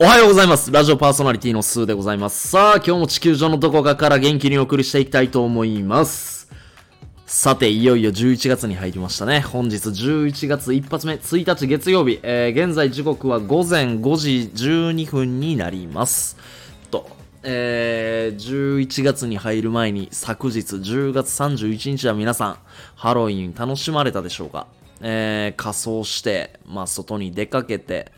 おはようございます。ラジオパーソナリティのスーでございます。さあ、今日も地球上のどこかから元気にお送りしていきたいと思います。さて、いよいよ11月に入りましたね。本日11月一発目、1日月曜日、えー、現在時刻は午前5時12分になります。えー、11月に入る前に昨日10月31日は皆さん、ハロウィン楽しまれたでしょうか？えー、仮装して、まあ、外に出かけて、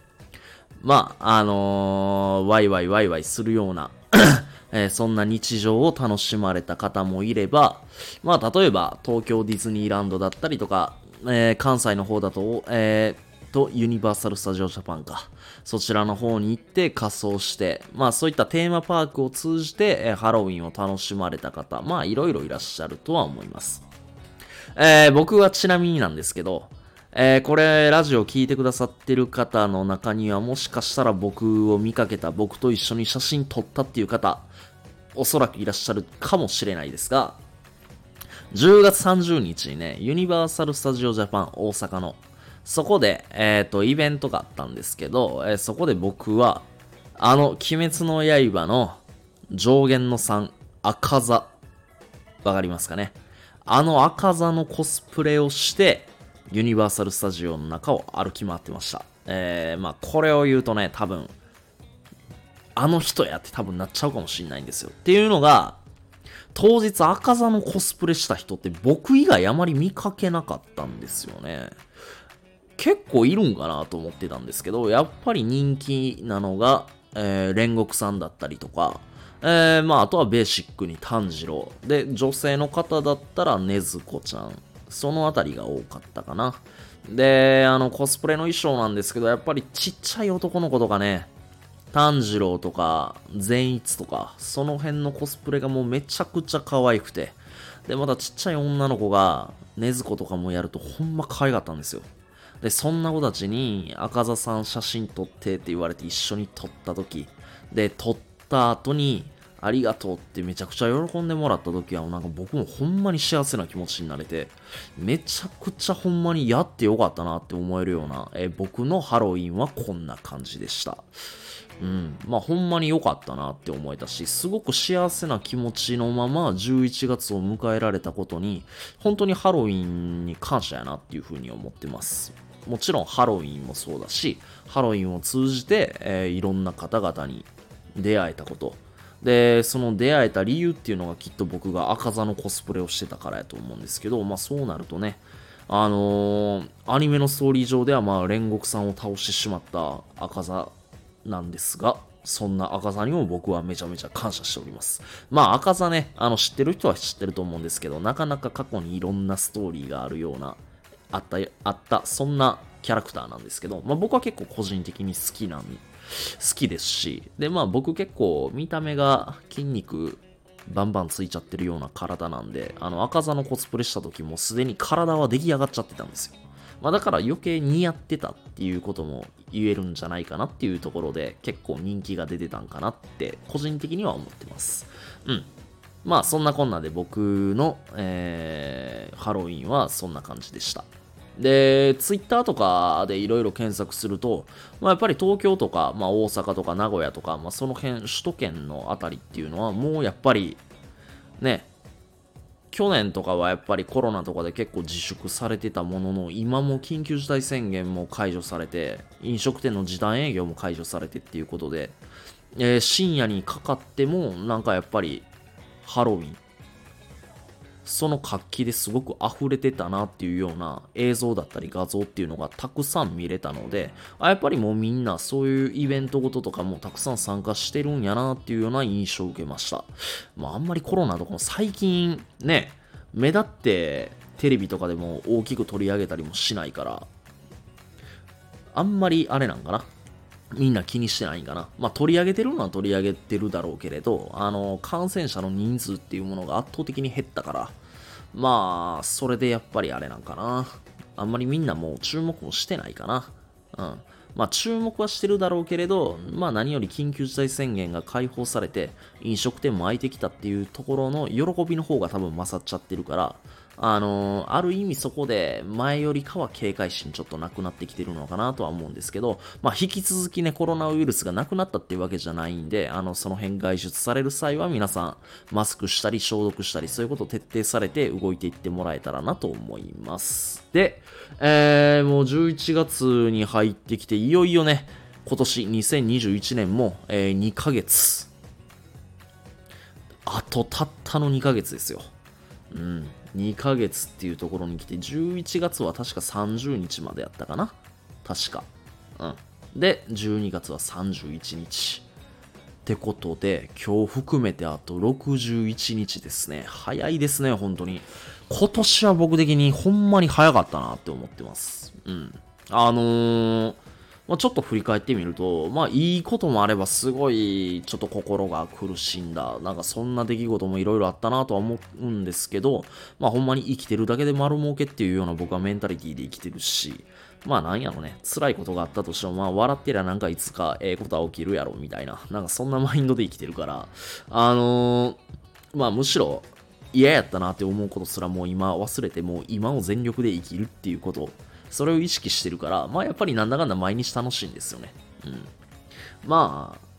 まあ、あのー、ワイワイワイワイするような、えーそんな日常を楽しまれた方もいれば、まあ、例えば、東京ディズニーランドだったりとか、えー関西の方だと、えーと、ユニバーサル・スタジオ・ジャパンか。そちらの方に行って仮装して、まあそういったテーマパークを通じて、えハロウィンを楽しまれた方、まあいろいろいらっしゃるとは思います。えー僕はちなみになんですけど、えーこれ、ラジオ聞いてくださってる方の中には、もしかしたら僕を見かけた、僕と一緒に写真撮ったっていう方、おそらくいらっしゃるかもしれないですが、10月30日にね、ユニバーサル・スタジオ・ジャパン大阪の、そこで、えっ、と、イベントがあったんですけど、えーそこで僕は、あの、鬼滅の刃の上限の3、赤座、わかりますかね？あの赤座のコスプレをして、ユニバーサル・スタジオの中を歩き回ってました。えー、まあ、これを言うとね、多分、あの人やって多分なっちゃうかもしれないんですよ。っていうのが、当日赤座のコスプレした人って僕以外あまり見かけなかったんですよね。結構いるんかなと思ってたんですけど、やっぱり人気なのが、えー煉獄さんだったりとか、えーまあ、あとはベーシックに炭治郎。で、女性の方だったらねずこちゃん。そのあたりが多かったかな。で、あの、コスプレの衣装なんですけど、やっぱりちっちゃい男の子とかね、炭治郎とか、善逸とか、その辺のコスプレがもうめちゃくちゃ可愛くて。で、またちっちゃい女の子が、ねずことかもやるとほんま可愛かったんですよ。で、そんな子たちに、赤座さん写真撮ってって言われて一緒に撮った時、で、撮った後に、ありがとうってめちゃくちゃ喜んでもらった時は、なんか僕もほんまに幸せな気持ちになれて、めちゃくちゃほんまにやってよかったなって思えるような、え僕のハロウィンはこんな感じでした。うん。まあ、ほんまに良かったなって思えたし、すごく幸せな気持ちのまま11月を迎えられたことに、本当にハロウィンに感謝やなっていうふうに思ってます。もちろんハロウィンもそうだし、ハロウィンを通じて、えーいろんな方々に出会えたこと。で、その出会えた理由っていうのがきっと僕が赤座のコスプレをしてたからやと思うんですけど、まあそうなるとね、あのーアニメのストーリー上ではまあ煉獄さんを倒してしまった赤座なんですが、そんな赤座にも僕はめちゃめちゃ感謝しております。まあ赤座ね、あの知ってる人は知ってると思うんですけど、なかなか過去にいろんなストーリーがあるような、あった、あった、そんなキャラクターなんですけど、まあ僕は結構個人的に好きなん、好きですし、でまあ僕結構見た目が筋肉バンバンついちゃってるような体なんで、あの赤座のコスプレした時もすでに体は出来上がっちゃってたんですよ。まあだから余計似合ってたっていうことも言えるんじゃないかなっていうところで結構人気が出てたんかなって個人的には思ってます。うん。まあそんなこんなで僕の、えーハロウィンはそんな感じでした。で、ツイッターとかでいろいろ検索すると、まあ、やっぱり東京とか、まあ、大阪とか名古屋とか、まあ、その辺、首都圏のあたりっていうのは、もうやっぱり、ね、去年とかはやっぱりコロナとかで結構自粛されてたものの、今も緊急事態宣言も解除されて、飲食店の時短営業も解除されてっていうことで、えー深夜にかかっても、なんかやっぱり、ハロウィン、その活気ですごく溢れてたなっていうような映像だったり画像っていうのがたくさん見れたので、あやっぱりもうみんなそういうイベントごととかもたくさん参加してるんやなっていうような印象を受けました。まああんまりコロナとかも最近ね、目立ってテレビとかでも大きく取り上げたりもしないから、あんまりあれなんかな。みんな気にしてないんかな。まあ、取り上げてるのは取り上げてるだろうけれど、あの、感染者の人数っていうものが圧倒的に減ったから、まあ、それでやっぱりあれなんかな。あんまりみんなもう注目もしてないかな。うん。まあ、注目はしてるだろうけれど、まあ、何より緊急事態宣言が解放されて、飲食店も開いてきたっていうところの喜びの方が多分勝っちゃってるから、あのー、ある意味そこで前よりかは警戒心ちょっとなくなってきてるのかなとは思うんですけど、まあ、引き続きね、コロナウイルスがなくなったっていうわけじゃないんで、あの、その辺外出される際は皆さん、マスクしたり消毒したり、そういうことを徹底されて動いていってもらえたらなと思います。で、えー、もう11月に入ってきて、いよいよね、今年2021年も、えー、2ヶ月。あとたったの2ヶ月ですよ。うん。2ヶ月っていうところに来て、11月は確か30日までやったかな確か。うん。で、12月は31日。ってことで、今日含めてあと61日ですね。早いですね、本当に。今年は僕的にほんまに早かったなって思ってます。うん。あのー、まあ、ちょっと振り返ってみると、まあいいこともあればすごいちょっと心が苦しんだ、なんかそんな出来事もいろいろあったなとは思うんですけど、まあほんまに生きてるだけで丸儲けっていうような僕はメンタリティで生きてるし、まあなんやろね、辛いことがあったとしても、まあ笑ってりゃなんかいつかええことは起きるやろみたいな、なんかそんなマインドで生きてるから、あのー、まあむしろ嫌やったなって思うことすらもう今忘れてもう今を全力で生きるっていうこと。それを意識してるから、まあやっぱりなんだかんだ毎日楽しいんですよね。うん。まあ、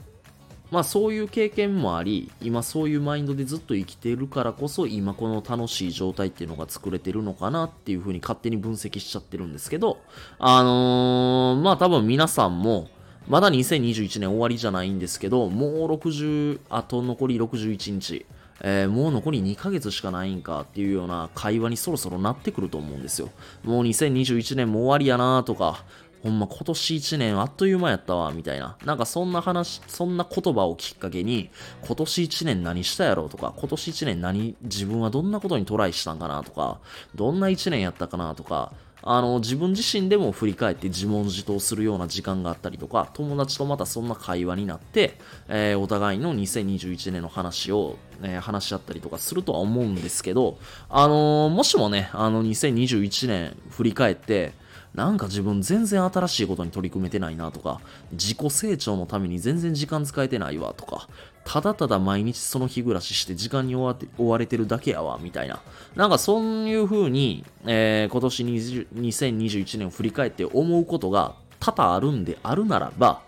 まあそういう経験もあり、今そういうマインドでずっと生きてるからこそ、今この楽しい状態っていうのが作れてるのかなっていうふうに勝手に分析しちゃってるんですけど、あのー、まあ多分皆さんも、まだ2021年終わりじゃないんですけど、もう60、あと残り61日。えー、もう残り2ヶ月しかないんかっていうような会話にそろそろなってくると思うんですよ。もう2021年も終わりやなとか、ほんま今年1年あっという間やったわ、みたいな。なんかそんな話、そんな言葉をきっかけに、今年1年何したやろうとか、今年1年何、自分はどんなことにトライしたんかなとか、どんな1年やったかなとか、あの、自分自身でも振り返って自問自答するような時間があったりとか、友達とまたそんな会話になって、えー、お互いの2021年の話を、えー、話し合ったりとかするとは思うんですけど、あのー、もしもね、あの、2021年振り返って、なんか自分全然新しいことに取り組めてないなとか、自己成長のために全然時間使えてないわとか、ただただ毎日その日暮らしして時間に追われてるだけやわ、みたいな。なんかそういう風に、えー、今年2021年を振り返って思うことが多々あるんであるならば、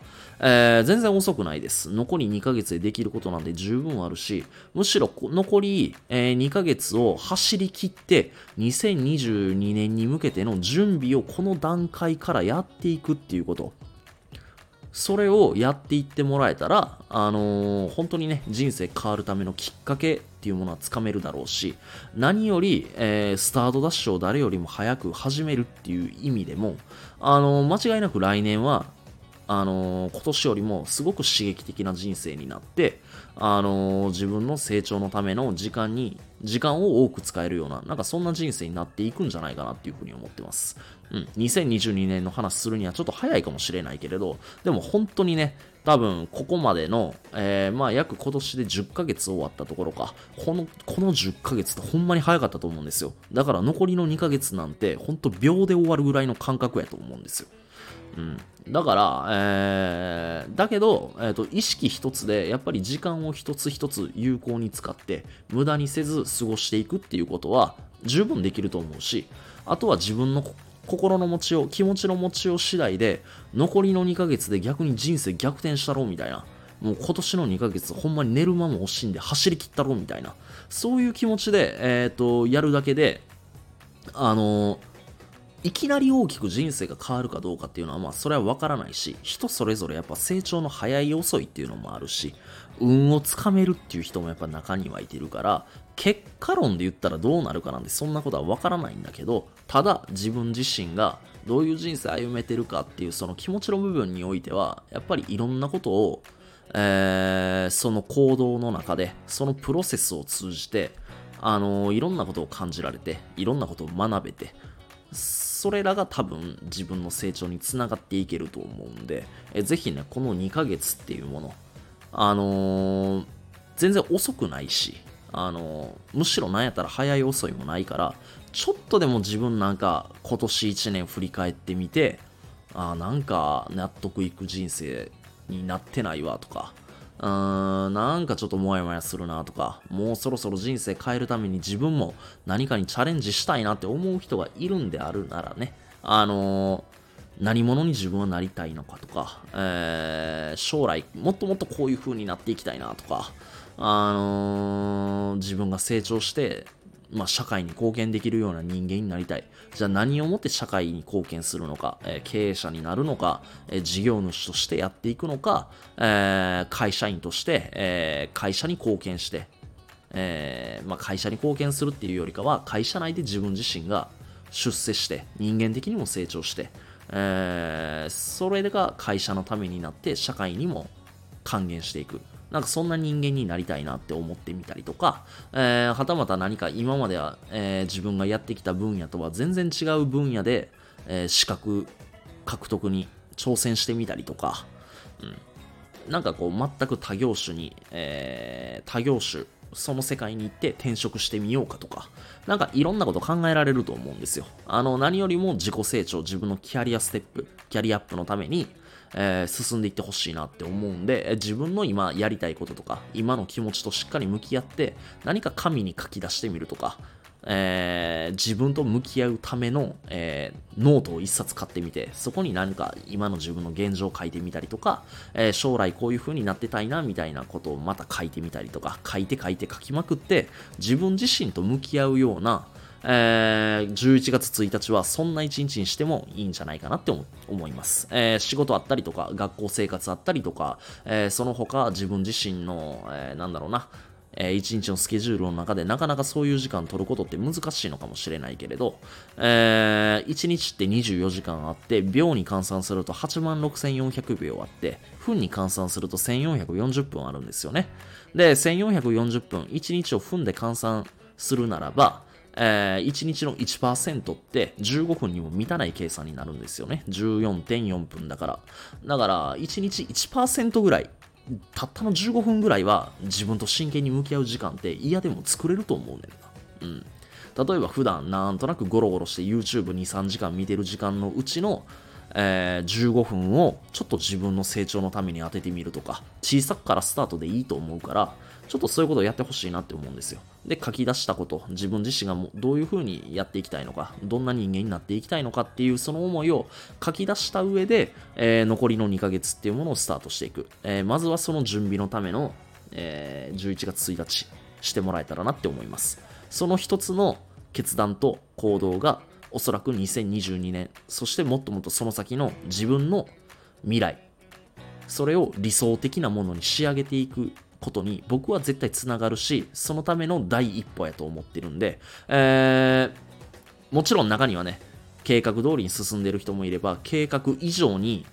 えー、全然遅くないです。残り2ヶ月でできることなんで十分あるし、むしろ残り、えー、2ヶ月を走り切って、2022年に向けての準備をこの段階からやっていくっていうこと。それをやっていってもらえたら、あのー、本当にね、人生変わるためのきっかけっていうものはつかめるだろうし、何より、えー、スタートダッシュを誰よりも早く始めるっていう意味でも、あのー、間違いなく来年は、あのー、今年よりもすごく刺激的な人生になって、あのー、自分の成長のための時間に、時間を多く使えるような、なんかそんな人生になっていくんじゃないかなっていうふうに思ってます。うん。2022年の話するにはちょっと早いかもしれないけれど、でも本当にね、多分ここまでの、えー、まあ約今年で10ヶ月終わったところか、この、この10ヶ月ってほんまに早かったと思うんですよ。だから残りの2ヶ月なんて、ほんと秒で終わるぐらいの感覚やと思うんですよ。うん。だから、えー、だけど、えーと、意識一つで、やっぱり時間を一つ一つ有効に使って、無駄にせず過ごしていくっていうことは、十分できると思うし、あとは自分の心の持ちよう、気持ちの持ちよう次第で、残りの2ヶ月で逆に人生逆転したろうみたいな。もう今年の2ヶ月、ほんまに寝る間も惜しんで走り切ったろうみたいな。そういう気持ちで、えっ、ー、と、やるだけで、あのーいきなり大きく人生が変わるかどうかっていうのは、まあ、それはわからないし、人それぞれやっぱ成長の早い遅いっていうのもあるし、運をつかめるっていう人もやっぱ中にはいてるから、結果論で言ったらどうなるかなんてそんなことはわからないんだけど、ただ自分自身がどういう人生歩めてるかっていうその気持ちの部分においては、やっぱりいろんなことを、えー、その行動の中で、そのプロセスを通じて、あのー、いろんなことを感じられて、いろんなことを学べて、それらが多分自分の成長につながっていけると思うんで、えぜひね、この2ヶ月っていうもの、あのー、全然遅くないし、あのー、むしろなんやったら早い遅いもないから、ちょっとでも自分なんか今年1年振り返ってみて、あなんか納得いく人生になってないわとか、うーん、なんかちょっとモヤモヤするなとか、もうそろそろ人生変えるために自分も何かにチャレンジしたいなって思う人がいるんであるならね、あのー何者に自分はなりたいのかとか、えー、将来もっともっとこういう風になっていきたいなとか、あのー、自分が成長して、まあ、社会に貢献できるような人間になりたい。じゃあ何をもって社会に貢献するのか、えー、経営者になるのか、えー、事業主としてやっていくのか、えー、会社員として、え会社に貢献して、えまあ、会社に貢献するっていうよりかは、会社内で自分自身が出世して、人間的にも成長して、えそれが会社のためになって社会にも還元していく。なんかそんな人間になりたいなって思ってみたりとか、えー、はたまた何か今までは、えー、自分がやってきた分野とは全然違う分野で、えー、資格獲得に挑戦してみたりとか、うん、なんかこう全く他業種に、えー、他業種、その世界に行って転職してみようかとか、なんかいろんなこと考えられると思うんですよ。あの、何よりも自己成長、自分のキャリアステップ、キャリアアップのために、えー、進んでいってほしいなって思うんで、自分の今やりたいこととか、今の気持ちとしっかり向き合って、何か紙に書き出してみるとか、えー、自分と向き合うための、えー、ノートを一冊買ってみて、そこに何か今の自分の現状を書いてみたりとか、えー、将来こういう風になってたいな、みたいなことをまた書いてみたりとか、書いて書いて書きまくって、自分自身と向き合うような、えー、11月1日はそんな一日にしてもいいんじゃないかなって思います。えー、仕事あったりとか、学校生活あったりとか、えー、その他自分自身の、えー、なんだろうな、えー、一日のスケジュールの中でなかなかそういう時間取ることって難しいのかもしれないけれど、えー、1日って24時間あって、秒に換算すると86,400秒あって、分に換算すると1440分あるんですよね。で、1440分、1日を分で換算するならば、えー、1日の1%って15分にも満たない計算になるんですよね。14.4分だから。だから、1日1%ぐらい、たったの15分ぐらいは自分と真剣に向き合う時間って嫌でも作れると思うねんな。うん。例えば普段なんとなくゴロゴロして YouTube2、3時間見てる時間のうちの、えー、15分をちょっと自分の成長のために当ててみるとか、小さくからスタートでいいと思うから、ちょっとそういうことをやってほしいなって思うんですよ。で、書き出したこと、自分自身がもどういうふうにやっていきたいのか、どんな人間になっていきたいのかっていうその思いを書き出した上で、えー、残りの2ヶ月っていうものをスタートしていく。えー、まずはその準備のための、えー、11月1日してもらえたらなって思います。その一つの決断と行動がおそらく2022年、そしてもっともっとその先の自分の未来、それを理想的なものに仕上げていくことに僕は絶対つながるし、そのための第一歩やと思ってるんで、えー、もちろん中にはね、計画通りに進んでる人もいれば、計画以上に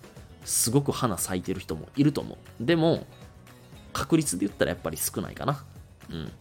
すごく花咲いてる人もいると思う。でも、確率で言ったらやっぱり少ないかな。うん。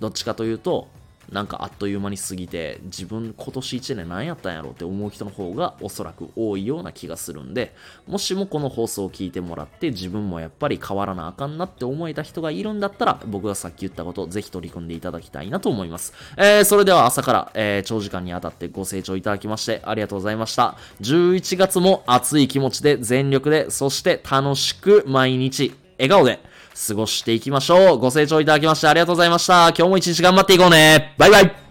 どっちかというと、なんかあっという間に過ぎて、自分今年1年何やったんやろうって思う人の方がおそらく多いような気がするんで、もしもこの放送を聞いてもらって自分もやっぱり変わらなあかんなって思えた人がいるんだったら、僕がさっき言ったことぜひ取り組んでいただきたいなと思います。えー、それでは朝から、えー、長時間にわたってご清聴いただきましてありがとうございました。11月も熱い気持ちで全力で、そして楽しく毎日、笑顔で、過ごしていきましょう。ご清聴いただきましてありがとうございました。今日も一日頑張っていこうね。バイバイ